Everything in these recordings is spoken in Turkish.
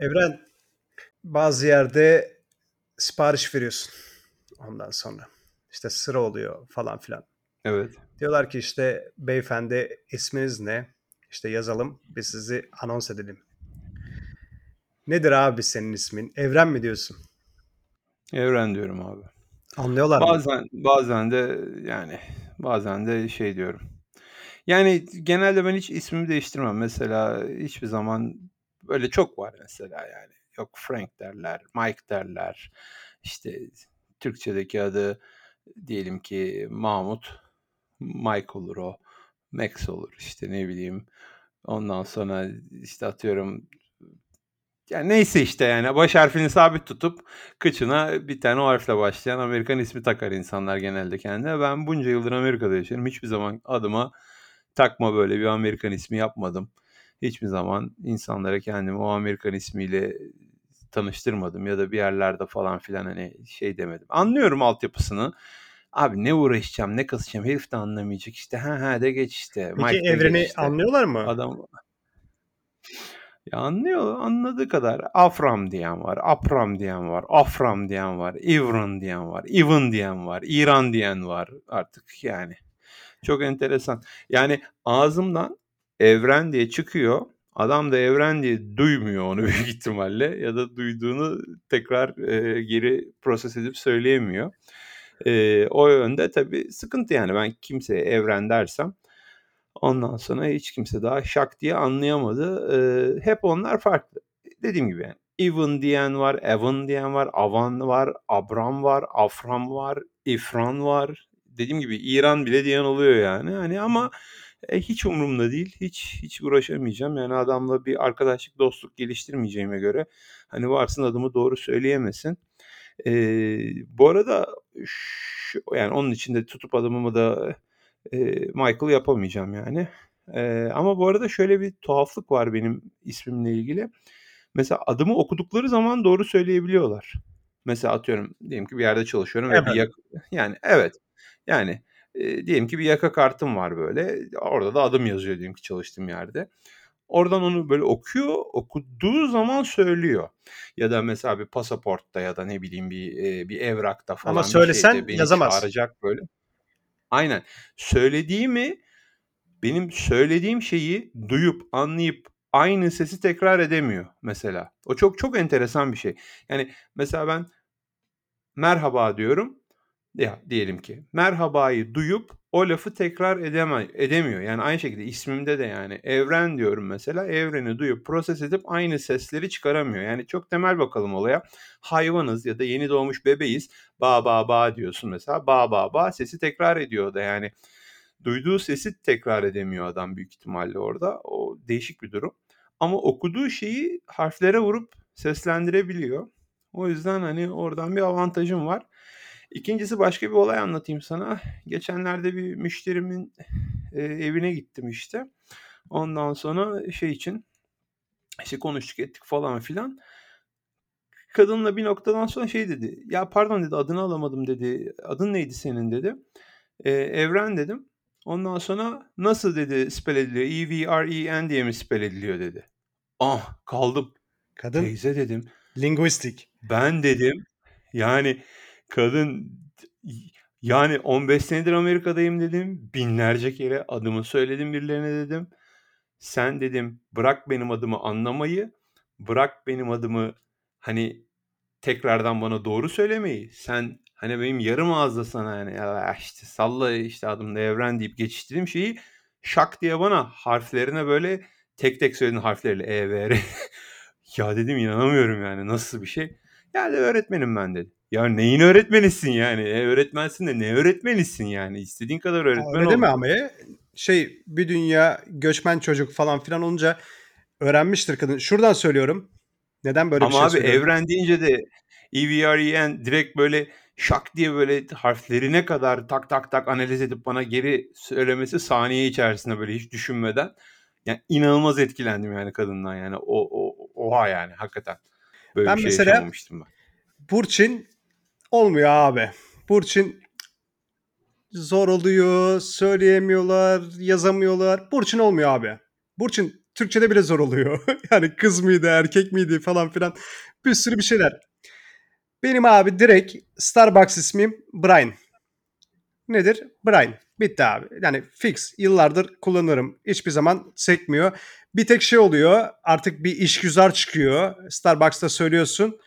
Evren bazı yerde sipariş veriyorsun ondan sonra. İşte sıra oluyor falan filan. Evet. Diyorlar ki işte beyefendi isminiz ne? İşte yazalım biz sizi anons edelim. Nedir abi senin ismin? Evren mi diyorsun? Evren diyorum abi. Anlıyorlar bazen, mı? Bazen de yani bazen de şey diyorum. Yani genelde ben hiç ismimi değiştirmem. Mesela hiçbir zaman böyle çok var mesela yani. Yok Frank derler, Mike derler. İşte Türkçedeki adı diyelim ki Mahmut. Mike olur o. Max olur işte ne bileyim. Ondan sonra işte atıyorum yani neyse işte yani baş harfini sabit tutup kıçına bir tane o harfle başlayan Amerikan ismi takar insanlar genelde kendine. Ben bunca yıldır Amerika'da yaşıyorum. Hiçbir zaman adıma takma böyle bir Amerikan ismi yapmadım. Hiçbir zaman insanlara kendimi o Amerikan ismiyle tanıştırmadım ya da bir yerlerde falan filan hani şey demedim. Anlıyorum altyapısını. Abi ne uğraşacağım ne kasacağım herif de anlamayacak işte ha ha de geç işte. Peki Mike evreni işte. anlıyorlar mı? Adam ya anlıyor, anladığı kadar. Afram diyen var, Apram diyen var, Afram diyen var, Ivran diyen var, Ivan diyen var, İran diyen var artık yani. Çok enteresan. Yani ağzımdan evren diye çıkıyor. Adam da evren diye duymuyor onu büyük ihtimalle ya da duyduğunu tekrar e, geri proses edip söyleyemiyor. E, o yönde tabii sıkıntı yani ben kimseye evren dersem ondan sonra hiç kimse daha şak diye anlayamadı. E, hep onlar farklı. Dediğim gibi yani Even diyen var, Evan diyen var, Avan var, Abram var, Afram var, İfran var. Dediğim gibi İran bile diyen oluyor yani. Hani ama e, hiç umurumda değil. Hiç hiç uğraşamayacağım. Yani adamla bir arkadaşlık, dostluk geliştirmeyeceğime göre hani varsın adımı doğru söyleyemesin. E, bu arada şu, yani onun içinde tutup adımımı da e, Michael yapamayacağım yani. E, ama bu arada şöyle bir tuhaflık var benim ismimle ilgili. Mesela adımı okudukları zaman doğru söyleyebiliyorlar. Mesela atıyorum diyelim ki bir yerde çalışıyorum Evet. ve bir yak yani evet. Yani e, diyelim ki bir yaka kartım var böyle. Orada da adım yazıyor diyelim ki çalıştığım yerde. Oradan onu böyle okuyor, okuduğu zaman söylüyor. Ya da mesela bir pasaportta ya da ne bileyim bir e, bir evrakta falan Ama söylesen şeyde beni yazamaz. çağıracak böyle. Aynen. Söylediğimi benim söylediğim şeyi duyup anlayıp aynı sesi tekrar edemiyor mesela. O çok çok enteresan bir şey. Yani mesela ben merhaba diyorum. Ya diyelim ki merhabayı duyup o lafı tekrar edeme, edemiyor. Yani aynı şekilde ismimde de yani evren diyorum mesela. Evreni duyup proses edip aynı sesleri çıkaramıyor. Yani çok temel bakalım olaya. Hayvanız ya da yeni doğmuş bebeğiz. Ba ba ba diyorsun mesela. Ba ba ba sesi tekrar ediyor da yani. Duyduğu sesi tekrar edemiyor adam büyük ihtimalle orada. O değişik bir durum. Ama okuduğu şeyi harflere vurup seslendirebiliyor. O yüzden hani oradan bir avantajım var. İkincisi başka bir olay anlatayım sana. Geçenlerde bir müşterimin e, evine gittim işte. Ondan sonra şey için işte konuştuk ettik falan filan. Kadınla bir noktadan sonra şey dedi. Ya pardon dedi adını alamadım dedi. Adın neydi senin dedi. E, Evren dedim. Ondan sonra nasıl dedi spell ediliyor? E-V-R-E-N diye mi spell ediliyor dedi. Ah kaldım. Kadın Teyze dedim. linguistik. Ben dedim yani kadın yani 15 senedir Amerika'dayım dedim. Binlerce kere adımı söyledim birilerine dedim. Sen dedim bırak benim adımı anlamayı. Bırak benim adımı hani tekrardan bana doğru söylemeyi. Sen hani benim yarım ağızda sana yani ya işte salla işte adımda evren deyip geçiştirdiğim şeyi şak diye bana harflerine böyle tek tek söyledin harfleriyle E, V, R. ya dedim inanamıyorum yani nasıl bir şey. Ya de öğretmenim ben dedi. Ya neyin öğretmenisin yani? E, öğretmensin de ne öğretmenisin yani? İstediğin kadar öğretmen Öyle ol. deme ama ya. Şey bir dünya göçmen çocuk falan filan olunca öğrenmiştir kadın. Şuradan söylüyorum. Neden böyle bir Ama şey abi söylüyorum? evren deyince de EVREN direkt böyle şak diye böyle harflerine kadar tak tak tak analiz edip bana geri söylemesi saniye içerisinde böyle hiç düşünmeden yani inanılmaz etkilendim yani kadından yani o, o oha yani hakikaten böyle Ben bir şey mesela- yaşamamıştım ben. Burçin olmuyor abi. Burçin zor oluyor, söyleyemiyorlar, yazamıyorlar. Burçin olmuyor abi. Burçin Türkçe'de bile zor oluyor. yani kız mıydı, erkek miydi falan filan. Bir sürü bir şeyler. Benim abi direkt Starbucks ismim Brian. Nedir? Brian. Bitti abi. Yani fix. Yıllardır kullanırım. Hiçbir zaman sekmiyor. Bir tek şey oluyor. Artık bir işgüzar çıkıyor. Starbucks'ta söylüyorsun.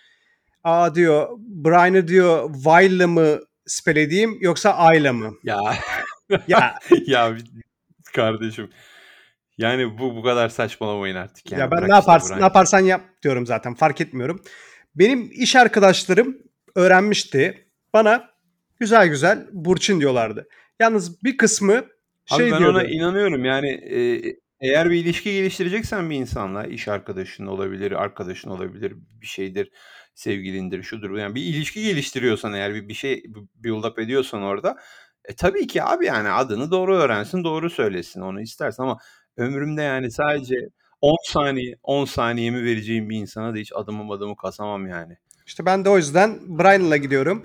Aa diyor Brian'ı diyor Wile'la mı spell edeyim yoksa Ay'la mı? Ya Ya ya kardeşim. Yani bu bu kadar saçmalamayın artık yani. ya ben Bırak ne yaparsın ne yaparsan yap diyorum zaten fark etmiyorum. Benim iş arkadaşlarım öğrenmişti. Bana güzel güzel Burçin diyorlardı. Yalnız bir kısmı Abi şey ben diyordu. ona inanıyorum. Yani e, eğer bir ilişki geliştireceksen bir insanla iş arkadaşın olabilir, arkadaşın olabilir, bir şeydir, sevgilindir, şudur. Yani bir ilişki geliştiriyorsan eğer bir, bir şey build up ediyorsan orada e, tabii ki abi yani adını doğru öğrensin, doğru söylesin onu istersen ama ömrümde yani sadece 10 saniye 10 saniyemi vereceğim bir insana da hiç adımı adımı kasamam yani. İşte ben de o yüzden Brian'la gidiyorum.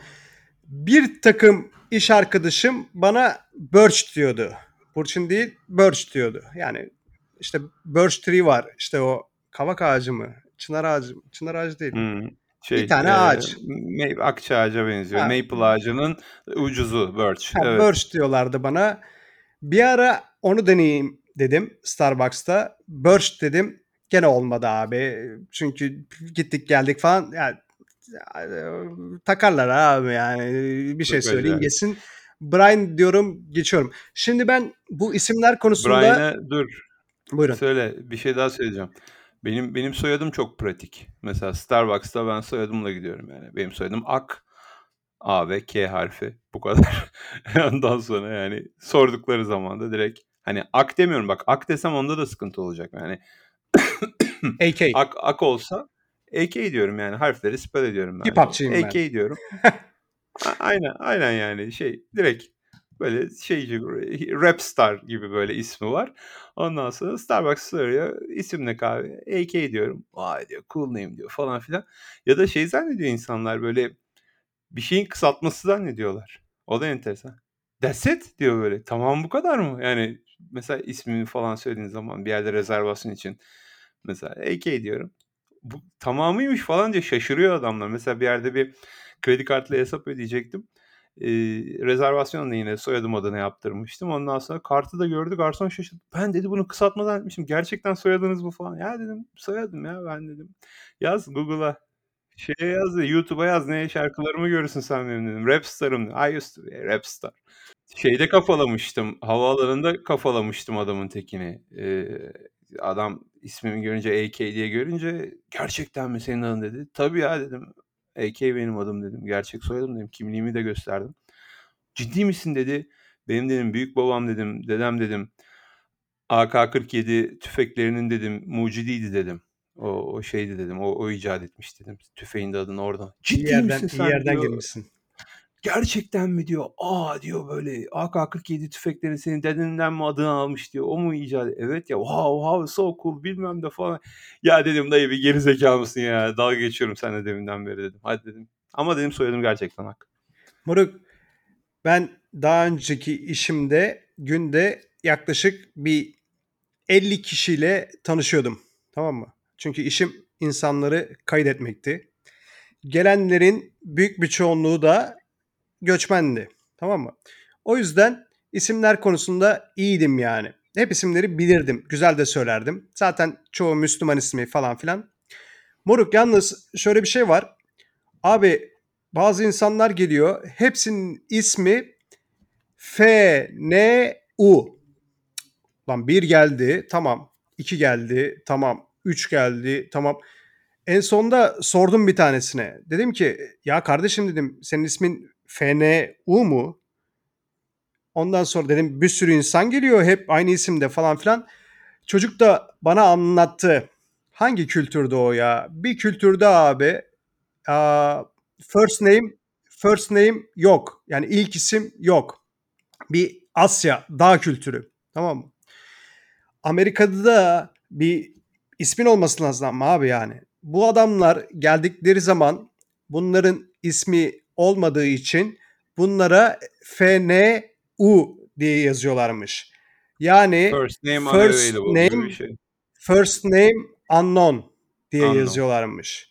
Bir takım iş arkadaşım bana Birch diyordu. Burçin değil Birch diyordu. Yani işte Birch tree var. İşte o kavak ağacı mı? Çınar ağacı mı? Çınar ağacı değil. Hmm. Şey, Bir tane e, ağaç. ma- akça ağaca benziyor. Ha. Maple ağacının ucuzu birch. Ha, evet. Birch diyorlardı bana. Bir ara onu deneyeyim dedim Starbucks'ta. Birch dedim. Gene olmadı abi. Çünkü gittik geldik falan. Yani, takarlar abi yani. Bir şey Çok söyleyeyim geçsin. Brian diyorum geçiyorum. Şimdi ben bu isimler konusunda... Brian'a dur. Buyurun. Söyle bir şey daha söyleyeceğim. Benim benim soyadım çok pratik. Mesela Starbucks'ta ben soyadımla gidiyorum yani. Benim soyadım Ak. A ve K harfi. Bu kadar. Ondan sonra yani sordukları zaman da direkt hani Ak demiyorum bak Ak desem onda da sıkıntı olacak yani. AK. Ak, ak olsa AK diyorum yani harfleri spell ediyorum ben. Hip hopçıyım ben. AK diyorum. A- aynen aynen yani şey direkt böyle şeyci rap star gibi böyle ismi var. Ondan sonra Starbucks soruyor isim ne kahve? AK diyorum. Vay diyor cool name diyor falan filan. Ya da şey zannediyor insanlar böyle bir şeyin kısaltması zannediyorlar. O da enteresan. That's it diyor böyle. Tamam bu kadar mı? Yani mesela ismini falan söylediğin zaman bir yerde rezervasyon için mesela AK diyorum. Bu tamamıymış falan diye şaşırıyor adamlar. Mesela bir yerde bir kredi kartıyla hesap ödeyecektim. Ee, rezervasyonla yine soyadım adına yaptırmıştım. Ondan sonra kartı da gördü garson şaşırdı. Ben dedi bunu kısaltma zannetmişim. Gerçekten soyadınız bu falan. Ya dedim soyadım ya ben dedim. Yaz Google'a. Şeye yaz YouTube'a yaz ne şarkılarımı görürsün sen benim dedim. Rapstar'ım. I used to be a rapstar. Şeyde kafalamıştım. Havaalanında kafalamıştım adamın tekini. Ee, adam ismimi görünce AK diye görünce gerçekten mi senin adın dedi. Tabii ya dedim. AK benim adım dedim. Gerçek soyadım dedim. Kimliğimi de gösterdim. Ciddi misin dedi. Benim dedim büyük babam dedim. Dedem dedim. AK-47 tüfeklerinin dedim mucidiydi dedim. O, o şeydi dedim. O, o icat etmiş dedim. Tüfeğin de adını oradan. İyi Ciddi yerden, misin iyi sen yerden diyor. girmişsin. Gerçekten mi diyor. Aa diyor böyle AK-47 tüfeklerini senin dedenden mi adını almış diyor. O mu icat Evet ya wow wow so cool bilmem de falan. Ya dedim dayı bir geri zekalı mısın ya. Dalga geçiyorum seninle deminden beri dedim. Hadi dedim. Ama dedim soyadım gerçekten Ak. Moruk ben daha önceki işimde günde yaklaşık bir 50 kişiyle tanışıyordum. Tamam mı? Çünkü işim insanları kaydetmekti. Gelenlerin büyük bir çoğunluğu da göçmendi. Tamam mı? O yüzden isimler konusunda iyiydim yani. Hep isimleri bilirdim. Güzel de söylerdim. Zaten çoğu Müslüman ismi falan filan. Moruk yalnız şöyle bir şey var. Abi bazı insanlar geliyor. Hepsinin ismi F, N, U. Lan bir geldi tamam. iki geldi tamam. Üç geldi tamam. En sonunda sordum bir tanesine. Dedim ki ya kardeşim dedim senin ismin F, N, U mu? Ondan sonra dedim bir sürü insan geliyor hep aynı isimde falan filan. Çocuk da bana anlattı. Hangi kültürde o ya? Bir kültürde abi first name first name yok. Yani ilk isim yok. Bir Asya dağ kültürü. Tamam mı? Amerika'da da bir ismin olması lazım abi yani. Bu adamlar geldikleri zaman bunların ismi olmadığı için bunlara FNU diye yazıyorlarmış. Yani First name First name şey. First name unknown diye Unknown. yazıyorlarmış.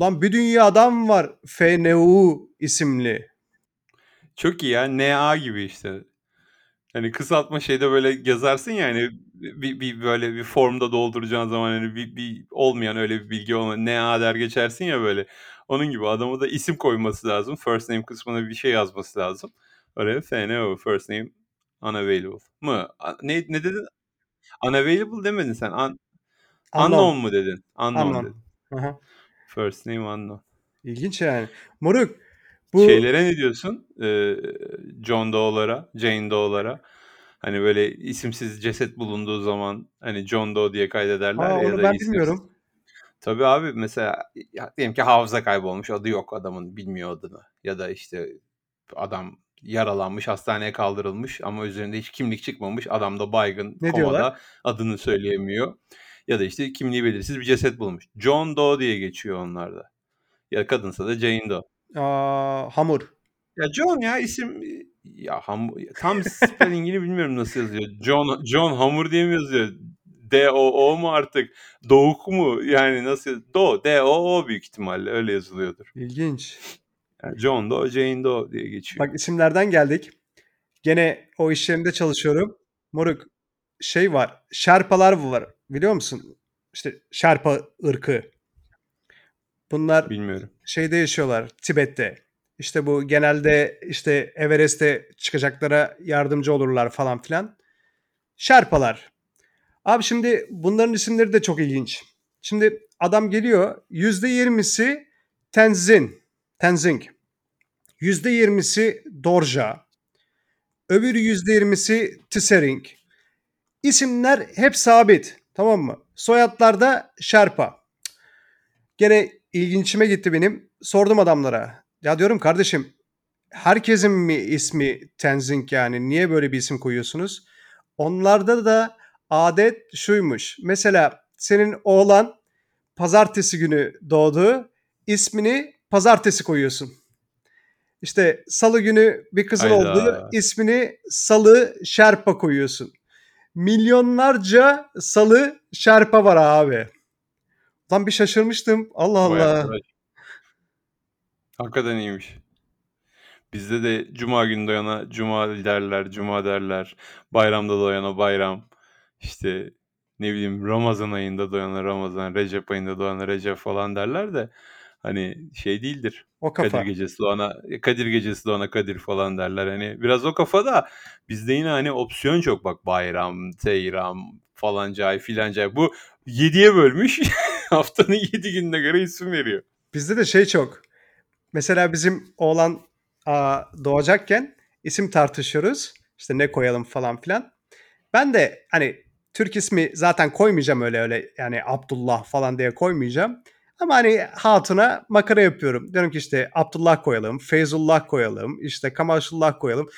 Lan bir dünya adam var FNU isimli. Çok iyi ya. NA gibi işte. Hani kısaltma şeyde böyle yazarsın ya hani bir, bir böyle bir formda dolduracağın zaman hani bir, bir olmayan öyle bir bilgi olmayan NA der geçersin ya böyle. Onun gibi adamı da isim koyması lazım. First name kısmına bir şey yazması lazım. Oraya FNO first name unavailable mı? Ne, ne dedin? Unavailable demedin sen. Un, Unknown. unknown mu dedin? Unknown Unknown. dedin. Aha. First name unknown. İlginç yani. Moruk bu Şeylere ne diyorsun? Ee, John Doe'lara, Jane Doe'lara. Hani böyle isimsiz ceset bulunduğu zaman hani John Doe diye kaydederler Aa, ya onu da ben isimsiz. bilmiyorum. Tabii abi mesela diyelim ki hafıza kaybolmuş adı yok adamın bilmiyor adını. Ya da işte adam yaralanmış hastaneye kaldırılmış ama üzerinde hiç kimlik çıkmamış. Adam da baygın Ne komada diyorlar? adını söyleyemiyor. Ya da işte kimliği belirsiz bir ceset bulmuş. John Doe diye geçiyor onlarda. Ya kadınsa da Jane Doe. Aa, hamur. Ya John ya isim ya ham, tam spellingini bilmiyorum nasıl yazıyor. John John Hamur diye mi yazıyor? D O O mu artık? Doğuk mu? Yani nasıl? Do D O O büyük ihtimalle öyle yazılıyordur. İlginç. Yani John Doe, Jane Doe diye geçiyor. Bak isimlerden geldik. Gene o iş yerinde çalışıyorum. Moruk şey var. Şerpalar var. Biliyor musun? İşte Şerpa ırkı. Bunlar Bilmiyorum. şeyde yaşıyorlar. Tibet'te. İşte bu genelde işte Everest'e çıkacaklara yardımcı olurlar falan filan. Şerpalar. Abi şimdi bunların isimleri de çok ilginç. Şimdi adam geliyor. %20'si Tenzin. Tenzing. %20'si Dorja. Öbürü %20'si Tsering. İsimler hep sabit. Tamam mı? Soyadlar da Şerpa. Gene ilginçime gitti benim. Sordum adamlara. Ya diyorum kardeşim herkesin mi ismi Tenzing yani? Niye böyle bir isim koyuyorsunuz? Onlarda da adet şuymuş. Mesela senin oğlan pazartesi günü doğdu. İsmini pazartesi koyuyorsun. İşte salı günü bir kızın Hayda. oldu. ismini salı şerpa koyuyorsun. Milyonlarca salı şerpa var abi. Lan bir şaşırmıştım. Allah Allah. Hakikaten iyiymiş. Bizde de cuma günü doyana cuma derler, cuma derler. Bayramda doyana bayram. İşte ne bileyim Ramazan ayında doyana Ramazan, Recep ayında doyana Recep falan derler de hani şey değildir. O kafa. Kadir gecesi doğana Kadir gecesi doğana Kadir falan derler. Hani biraz o kafada bizde yine hani opsiyon çok bak bayram, seyram, falanca ay filanca ay. Bu 7'ye bölmüş. Haftanın 7 gününe göre isim veriyor. Bizde de şey çok. Mesela bizim oğlan doğacakken isim tartışıyoruz. İşte ne koyalım falan filan. Ben de hani Türk ismi zaten koymayacağım öyle öyle yani Abdullah falan diye koymayacağım. Ama hani hatuna makara yapıyorum. Diyorum ki işte Abdullah koyalım, Feyzullah koyalım, işte Kamaşullah koyalım.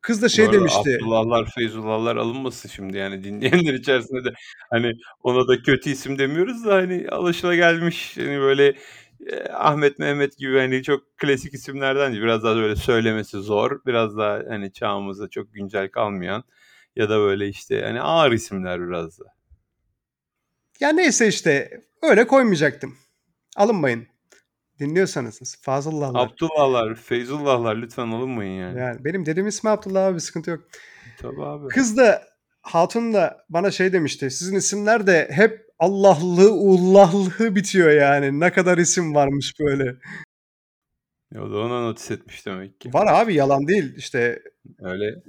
Kız da şey demişti. Abdullahlar, Feyzullahlar alınmasın şimdi yani dinleyenler içerisinde de hani ona da kötü isim demiyoruz da hani alışılagelmiş hani böyle e, Ahmet Mehmet gibi hani çok klasik isimlerden. Biraz daha böyle söylemesi zor. Biraz daha hani çağımızda çok güncel kalmayan ya da böyle işte hani ağır isimler biraz da. Ya neyse işte öyle koymayacaktım. Alınmayın. Dinliyorsanız Fazıllahlar. Abdullahlar, Feyzullahlar lütfen alınmayın yani. Yani benim dediğim ismi Abdullah abi sıkıntı yok. Tabii abi. Kız da hatun da bana şey demişti. Sizin isimler de hep Allahlı, Ullahlı bitiyor yani. Ne kadar isim varmış böyle. O da ona notis etmiş demek ki. Var abi yalan değil. İşte Öyle.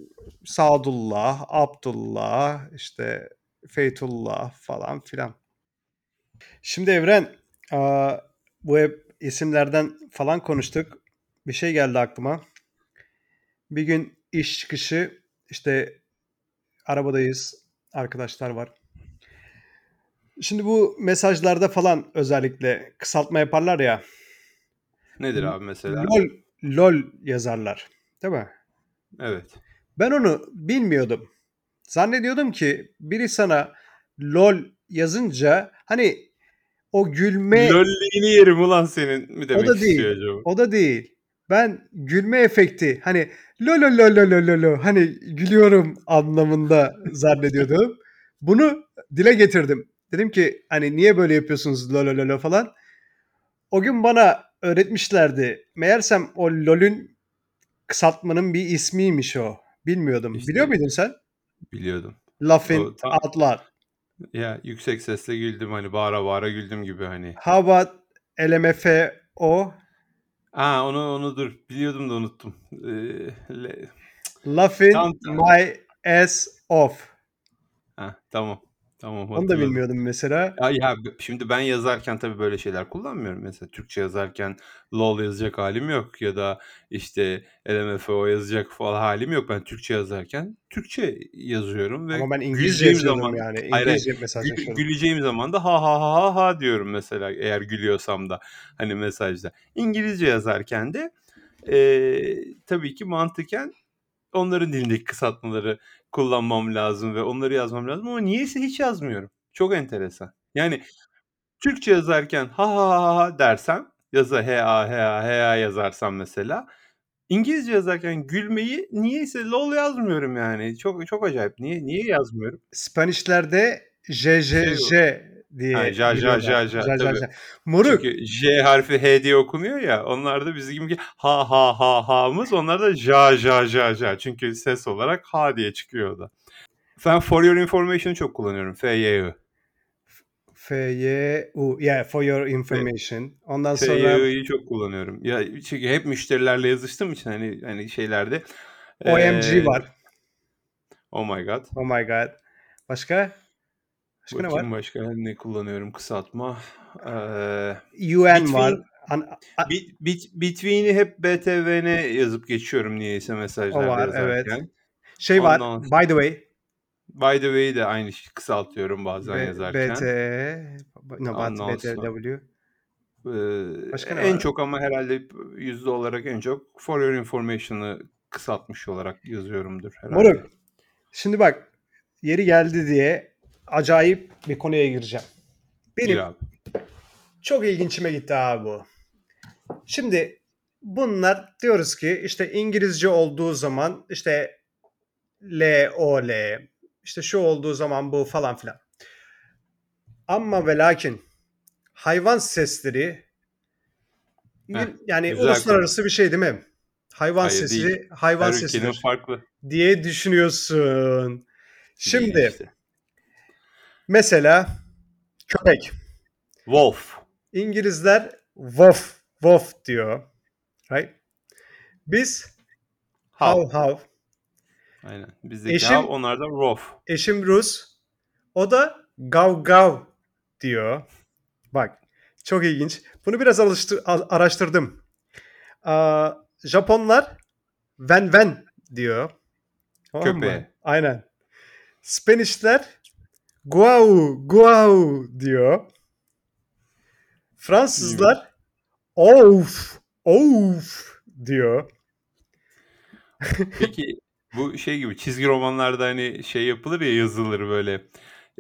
Sadullah, Abdullah, işte Feytullah falan filan. Şimdi Evren bu hep isimlerden falan konuştuk. Bir şey geldi aklıma. Bir gün iş çıkışı işte arabadayız. Arkadaşlar var. Şimdi bu mesajlarda falan özellikle kısaltma yaparlar ya. Nedir abi mesela? LOL, LOL yazarlar. Değil mi? Evet. Ben onu bilmiyordum. Zannediyordum ki biri sana LOL yazınca hani o gülme Lolliğini yerim ulan senin mi demek da değil. istiyor acaba? o da değil. Ben gülme efekti hani lo lo lo lo lo lo lo hani gülüyorum anlamında zannediyordum. Bunu dile getirdim. Dedim ki hani niye böyle yapıyorsunuz lol lol lol falan. O gün bana öğretmişlerdi. Meğersem o LoL'ün kısaltmanın bir ismiymiş o. Bilmiyordum. İşte- Biliyor muydun sen? Biliyordum. Laughing O tam- out loud. Ya yüksek sesle güldüm hani bağıra bağıra güldüm gibi hani. How about LMFAO? Aa onu onu dur biliyordum da unuttum. Ee, le- Laughing my ass off. ha, tamam. Tamam Onu da bilmiyordum mesela. Ya, ya şimdi ben yazarken tabii böyle şeyler kullanmıyorum. Mesela Türkçe yazarken LOL yazacak halim yok ya da işte LMFAO yazacak falan halim yok. Ben Türkçe yazarken Türkçe yazıyorum ve Ama ben İngilizce zaman yani. hayır, İngilizce mesaj gül- yazıyordum. güleceğim zaman da ha ha ha ha ha diyorum mesela eğer gülüyorsam da hani mesajda. İngilizce yazarken de eee, tabii ki mantıken onların dilindeki kısaltmaları kullanmam lazım ve onları yazmam lazım ama niyeyse hiç yazmıyorum. Çok enteresan. Yani Türkçe yazarken ha ha ha ha dersem yaza he a he a he a yazarsam mesela İngilizce yazarken gülmeyi niyeyse lol yazmıyorum yani. Çok çok acayip. Niye niye yazmıyorum? Spanish'lerde JJJ diye. Ha, ja, ja, giriyorlar. ja, ja, tabii. Moruk Çünkü J harfi H diye okunuyor ya. Onlar da bizim gibi ha ha ha ha'mız onlar da ja ja ja ja. Çünkü ses olarak ha diye çıkıyor da. Ben for your information'ı çok kullanıyorum. F Y I. FYU. Yeah, for your information. Ondan F sonra Y I'yi çok kullanıyorum. Ya çünkü hep müşterilerle yazıştığım için hani hani şeylerde OMG eee, var. Oh my god. Oh my god. Başka? Başka ne var? Bakayım başka ne kullanıyorum kısaltma. Eee UN Between- var. An- a- Bit, bit, between'i hep BTVN yazıp geçiyorum niyeyse mesajlarda O var, evet. yazarken. şey var. Ondan- By the way. By the way de aynı şey kısaltıyorum bazen B- yazarken. BT. No, Ondan BTW. Ee, Başka ne en var? çok ama herhalde yüzde olarak en çok for your information'ı kısaltmış olarak yazıyorumdur herhalde. Moruk. Şimdi bak. Yeri geldi diye acayip bir konuya gireceğim. Benim abi. Çok ilginçime gitti abi bu. Şimdi bunlar diyoruz ki işte İngilizce olduğu zaman işte L, O, L, işte şu olduğu zaman bu falan filan. Ama ve lakin hayvan sesleri Heh, yani güzel uluslararası bir şey değil mi? Hayvan Hayır, sesi, değil. hayvan Her sesidir farklı. diye düşünüyorsun. Şimdi işte. Mesela köpek. Wolf. İngilizler wolf, wolf diyor. Right? Biz hav hav. Aynen. Bizdeki Eşim- hav, onlar da rof. Eşim Rus. O da gav gav diyor. Bak çok ilginç. Bunu biraz alıştı- a- araştırdım. Aa, Japonlar ven ven diyor. Tamam mı? Köpeğe. Aynen. Spanishler guau guau diyor. Fransızlar of of diyor. Peki bu şey gibi çizgi romanlarda hani şey yapılır ya yazılır böyle.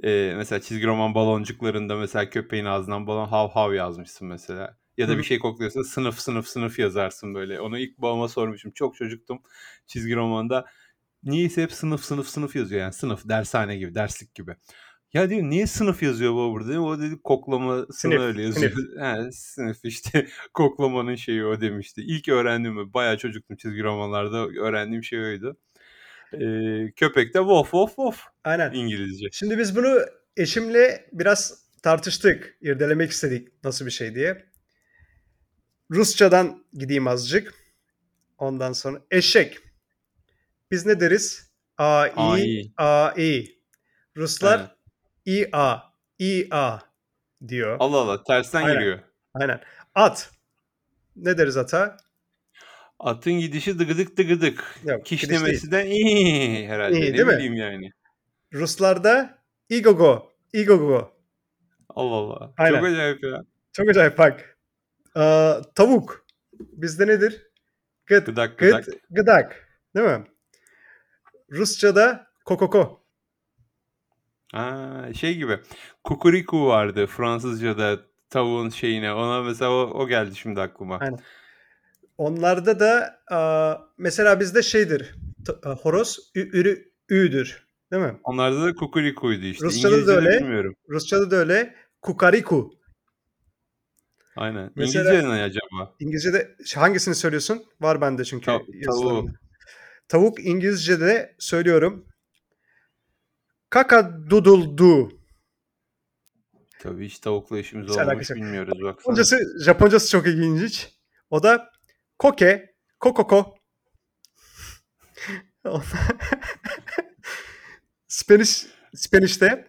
Ee, mesela çizgi roman baloncuklarında mesela köpeğin ağzından balon hav hav yazmışsın mesela. Ya da bir şey kokluyorsun sınıf sınıf sınıf yazarsın böyle. Onu ilk babama sormuşum. Çok çocuktum çizgi romanda. Niyeyse hep sınıf sınıf sınıf yazıyor yani sınıf dershane gibi derslik gibi. Ya diyor niye sınıf yazıyor bu burada? O dedi koklamasını Sınıf, öyle yazıyor. He, sınıf işte koklamanın şeyi o demişti. İlk öğrendiğim bayağı çocuktum çizgi romanlarda öğrendiğim şey oydu. Ee, köpek de wof wof wof Aynen. İngilizce. Şimdi biz bunu eşimle biraz tartıştık. irdelemek istedik nasıl bir şey diye. Rusçadan gideyim azıcık. Ondan sonra eşek. Biz ne deriz? A, I, Ai. A, I. Ruslar Evet. I, A, I, A diyor. Allah Allah tersten Aynen. giriyor. Aynen. At. Ne deriz ata? Atın gidişi dıgıdık dıgıdık. Yok, Kişnemesi de iyi herhalde. İyi, ne değil mi? bileyim yani. Ruslarda igogo. Igogo. Allah Allah. Aynen. Çok acayip ya. Çok acayip bak. Aa, tavuk. Bizde nedir? Gıd, Gıdak gıd, gıdak. gıdak. Değil mi? Rusça'da kokoko. Aa, şey gibi. Kukuriku vardı Fransızca'da tavuğun şeyine. Ona mesela o, o geldi şimdi aklıma. Aynen. Onlarda da mesela bizde şeydir. t- horoz ü, ürü, ü'dür. Değil mi? Onlarda da kukurikuydu işte. Rusçada da İngilizce'de öyle. bilmiyorum. Rusçada da öyle. Kukariku. Aynen. Mesela- İngilizce ne acaba? İngilizce'de hangisini söylüyorsun? Var bende çünkü. Yazılarım. tavuğu. Tavuk İngilizce'de söylüyorum. Kaka doodle do. Tabii hiç tavukla işimiz Hiç olmamış alakası bilmiyoruz baksana. Japoncası, Japoncası çok ilginç. O da koke, kokoko. Spanish, Spanish'te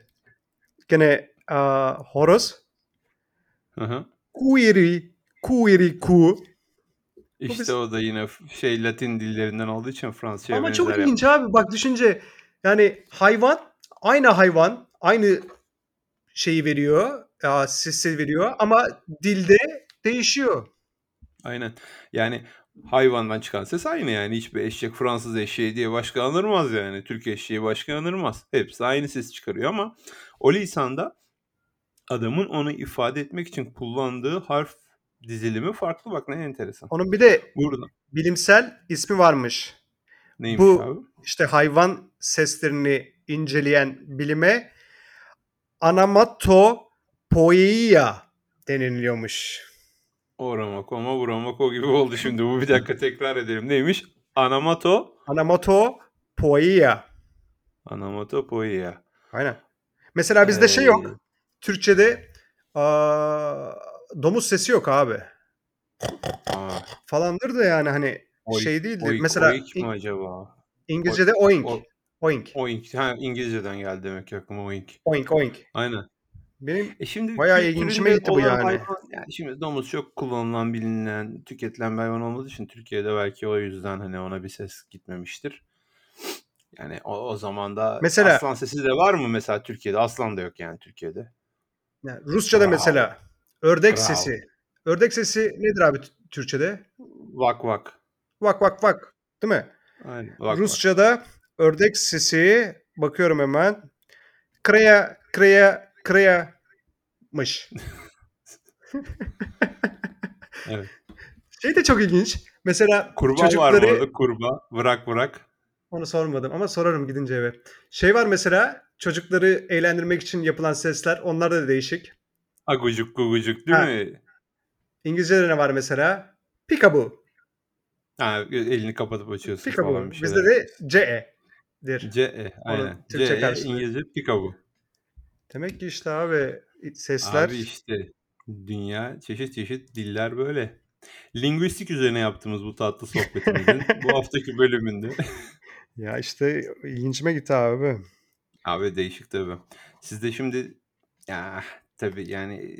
gene aa, horoz. Hı hı. Kuiri, kuiri ku. İşte biz- o da yine şey Latin dillerinden olduğu için Fransızca'ya Ama çok ilginç abi. Bak düşünce yani hayvan aynı hayvan aynı şeyi veriyor. aa, Sesi veriyor ama dilde değişiyor. Aynen. Yani hayvandan çıkan ses aynı yani. Hiçbir eşek Fransız eşeği diye başka anırmaz yani. Türk eşeği başka anırmaz. Hepsi aynı ses çıkarıyor ama o lisanda adamın onu ifade etmek için kullandığı harf dizilimi farklı. Bak ne enteresan. Onun bir de Burada. bilimsel ismi varmış. Neymiş Bu- abi? İşte hayvan seslerini inceleyen bilime anamatopoeia deniliyormuş. Oramakoma buramako gibi oldu şimdi. Bu bir dakika tekrar edelim. Neymiş? Anamato. Anamatopoeia. Anamatopoeia. Aynen. Mesela bizde şey yok. Ee, Türkçe'de aa, domuz sesi yok abi. Aa, Falandır da yani hani Oy- şey değildir. oik, Mesela oik mi acaba? İngilizce'de oink. o- Oink. Oink. Ha, İngilizceden geldi demek ki aklıma oink. Oink oink. Aynen. Benim E şimdi Bayağı ilginçime gitti bu yani. hayvan- yani şimdi domuz çok kullanılan, bilinen, tüketilen bir hayvan olmadığı için Türkiye'de belki o yüzden hani ona bir ses gitmemiştir. Yani o, o zaman da Mesela- aslan sesi de var mı mesela Türkiye'de? Aslan da yok yani Türkiye'de. yani Rusça'da Bravo. mesela ördek Bravo. sesi. Ördek sesi nedir abi Türkçe'de? Vak vak. Vak vak vak. Değil mi? Aynen. Vak vak. Ördek sesi bakıyorum hemen. Kreya kreya kreyamış. Evet. Şey de çok ilginç. Mesela Kurbağa var mı çocukları orada? Kurbağa. Vırak vırak. onu sormadım ama sorarım gidince eve. Şey var mesela çocukları eğlendirmek için yapılan sesler onlar da değişik. Agucuk gugucuk değil Ha. mi? İngilizce'de ne var mesela? Peekaboo. Ha, elini kapatıp açıyorsun Peekaboo. falan bir şeyler. Bizde de CE'dir. CE aynen. CE. İngilizce Peekaboo. Demek ki işte abi sesler Abi işte dünya çeşit çeşit diller böyle. Linguistik üzerine yaptığımız bu tatlı sohbetimizin bu haftaki bölümünde. ya işte ilgincime gitti abi. Abi değişik tabii. Sizde şimdi ya tabii yani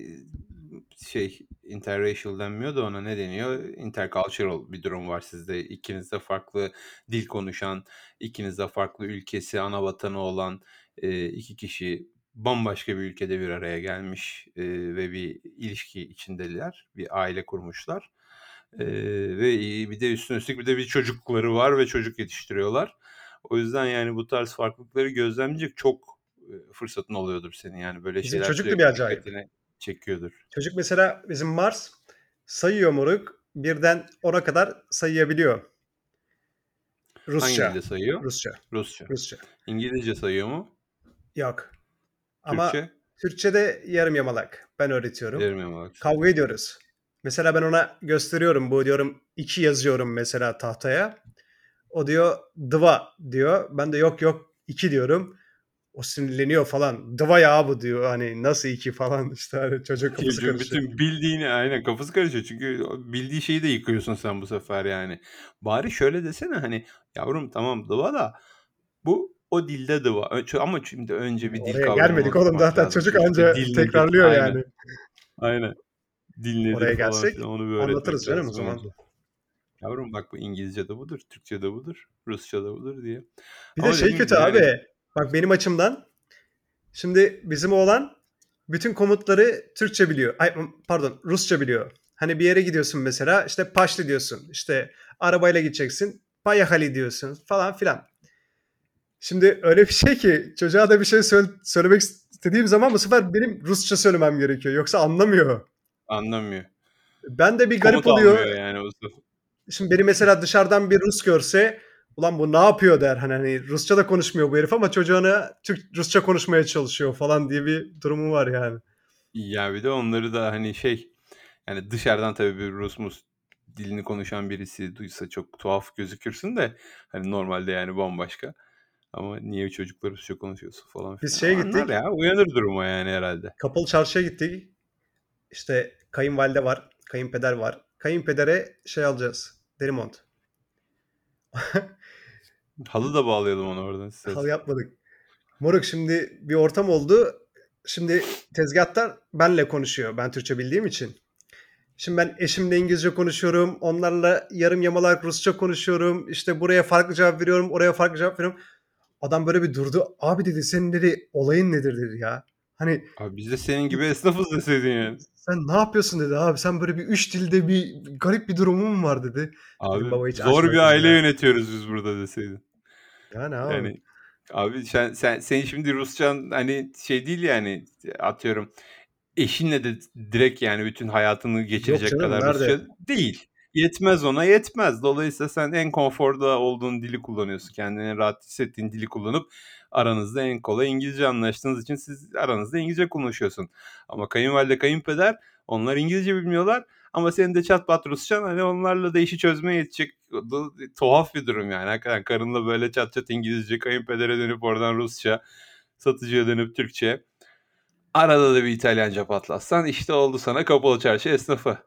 şey interracial denmiyor da ona ne deniyor? Intercultural bir durum var sizde. İkiniz de farklı dil konuşan, ikiniz de farklı ülkesi, ana vatanı olan e, iki kişi bambaşka bir ülkede bir araya gelmiş e, ve bir ilişki içindeler. Bir aile kurmuşlar. E, ve bir de üstüne üstlük bir de bir çocukları var ve çocuk yetiştiriyorlar. O yüzden yani bu tarz farklılıkları gözlemleyecek çok fırsatın oluyordur senin yani böyle Bizim şeyler çocuk da bir acayip. Çekiyordur. Çocuk mesela bizim Mars sayıyor moruk. Birden 10'a kadar sayıyabiliyor. Hangi Rusça. dilde sayıyor? Rusça. Rusça. Rusça. İngilizce sayıyor mu? Yok. Ama Türkçe? Türkçe'de yarım yamalak. Ben öğretiyorum. Yarım yamalak. Kavga ediyoruz. Mesela ben ona gösteriyorum. Bu diyorum iki yazıyorum mesela tahtaya. O diyor dıva diyor. Ben de yok yok iki diyorum. O sinirleniyor falan. Dıva ya bu diyor. Hani nasıl iki falan işte hani çocuk kafası Çocuğun karışıyor. bütün bildiğini aynen kafası karışıyor. Çünkü bildiği şeyi de yıkıyorsun sen bu sefer yani. Bari şöyle desene hani yavrum tamam dıva da bu o dilde dıva. Ama şimdi önce bir dil Oraya kavramı gelmedik oğlum. Zaten lazım. çocuk anca tekrarlıyor Aynen, yani. Aynen. Dil nedir Oraya falan gelsek filan onu bir anlatırız canım o zaman. Yavrum bak bu İngilizce'de budur, Türkçe'de budur, Rusça'da budur diye. Bir Ama de şey kötü yani- abi. Bak benim açımdan şimdi bizim oğlan bütün komutları Türkçe biliyor. Ay pardon Rusça biliyor. Hani bir yere gidiyorsun mesela işte paşlı diyorsun. İşte arabayla gideceksin. Payahali diyorsun falan filan. Şimdi öyle bir şey ki çocuğa da bir şey söyle- söylemek istediğim zaman bu sefer benim Rusça söylemem gerekiyor. Yoksa anlamıyor. Anlamıyor. Ben de bir garip Komut oluyor. almıyor yani. Şimdi beni mesela dışarıdan bir Rus görse ulan bu ne yapıyor der. Hani, hani Rusça da konuşmuyor bu herif ama çocuğuna Türk Rusça konuşmaya çalışıyor falan diye bir durumu var yani. Ya bir de onları da hani şey yani dışarıdan tabii bir Rus mus dilini konuşan birisi duysa çok tuhaf gözükürsün de hani normalde yani bambaşka. Ama niye çocuklar Rusça konuşuyorsun falan Biz şeye Anlar gittik. ya uyanır duruma yani herhalde. Kapalı çarşıya gittik. İşte kayınvalide var, kayınpeder var. Kayınpedere şey alacağız. Derimont. Halı da bağlayalım ona oradan. istersen. Halı yapmadık. Moruk şimdi bir ortam oldu. Şimdi tezgahtar benle konuşuyor. Ben Türkçe bildiğim için. Şimdi ben eşimle İngilizce konuşuyorum. Onlarla yarım yamalak Rusça konuşuyorum. İşte buraya farklı cevap veriyorum. Oraya farklı cevap veriyorum. Adam böyle bir durdu. Abi dedi senin dedi olayın nedir dedi ya. Hani Abi biz de senin gibi esnafız deseydin yani. Sen ne yapıyorsun dedi abi. Sen böyle bir üç dilde bir garip bir durumun mu var dedi. Abi baba hiç zor bir aile ya. yönetiyoruz biz burada deseydin. Yani abi. Yani abi sen sen senin şimdi Rusçan hani şey değil yani atıyorum eşinle de direkt yani bütün hayatını geçirecek canım, kadar nerede? Rusça değil. Yetmez ona yetmez. Dolayısıyla sen en konforda olduğun dili kullanıyorsun. Kendini rahat hissettiğin dili kullanıp aranızda en kolay İngilizce anlaştığınız için siz aranızda İngilizce konuşuyorsun. Ama kayınvalide kayınpeder onlar İngilizce bilmiyorlar. Ama senin de çat pat Rusçan hani onlarla da işi çözmeye yetecek tuhaf bir durum yani. Hakikaten karınla böyle çat çat İngilizce, kayınpedere dönüp oradan Rusça, satıcıya dönüp Türkçe. Arada da bir İtalyanca patlatsan işte oldu sana kapalı çarşı esnafı.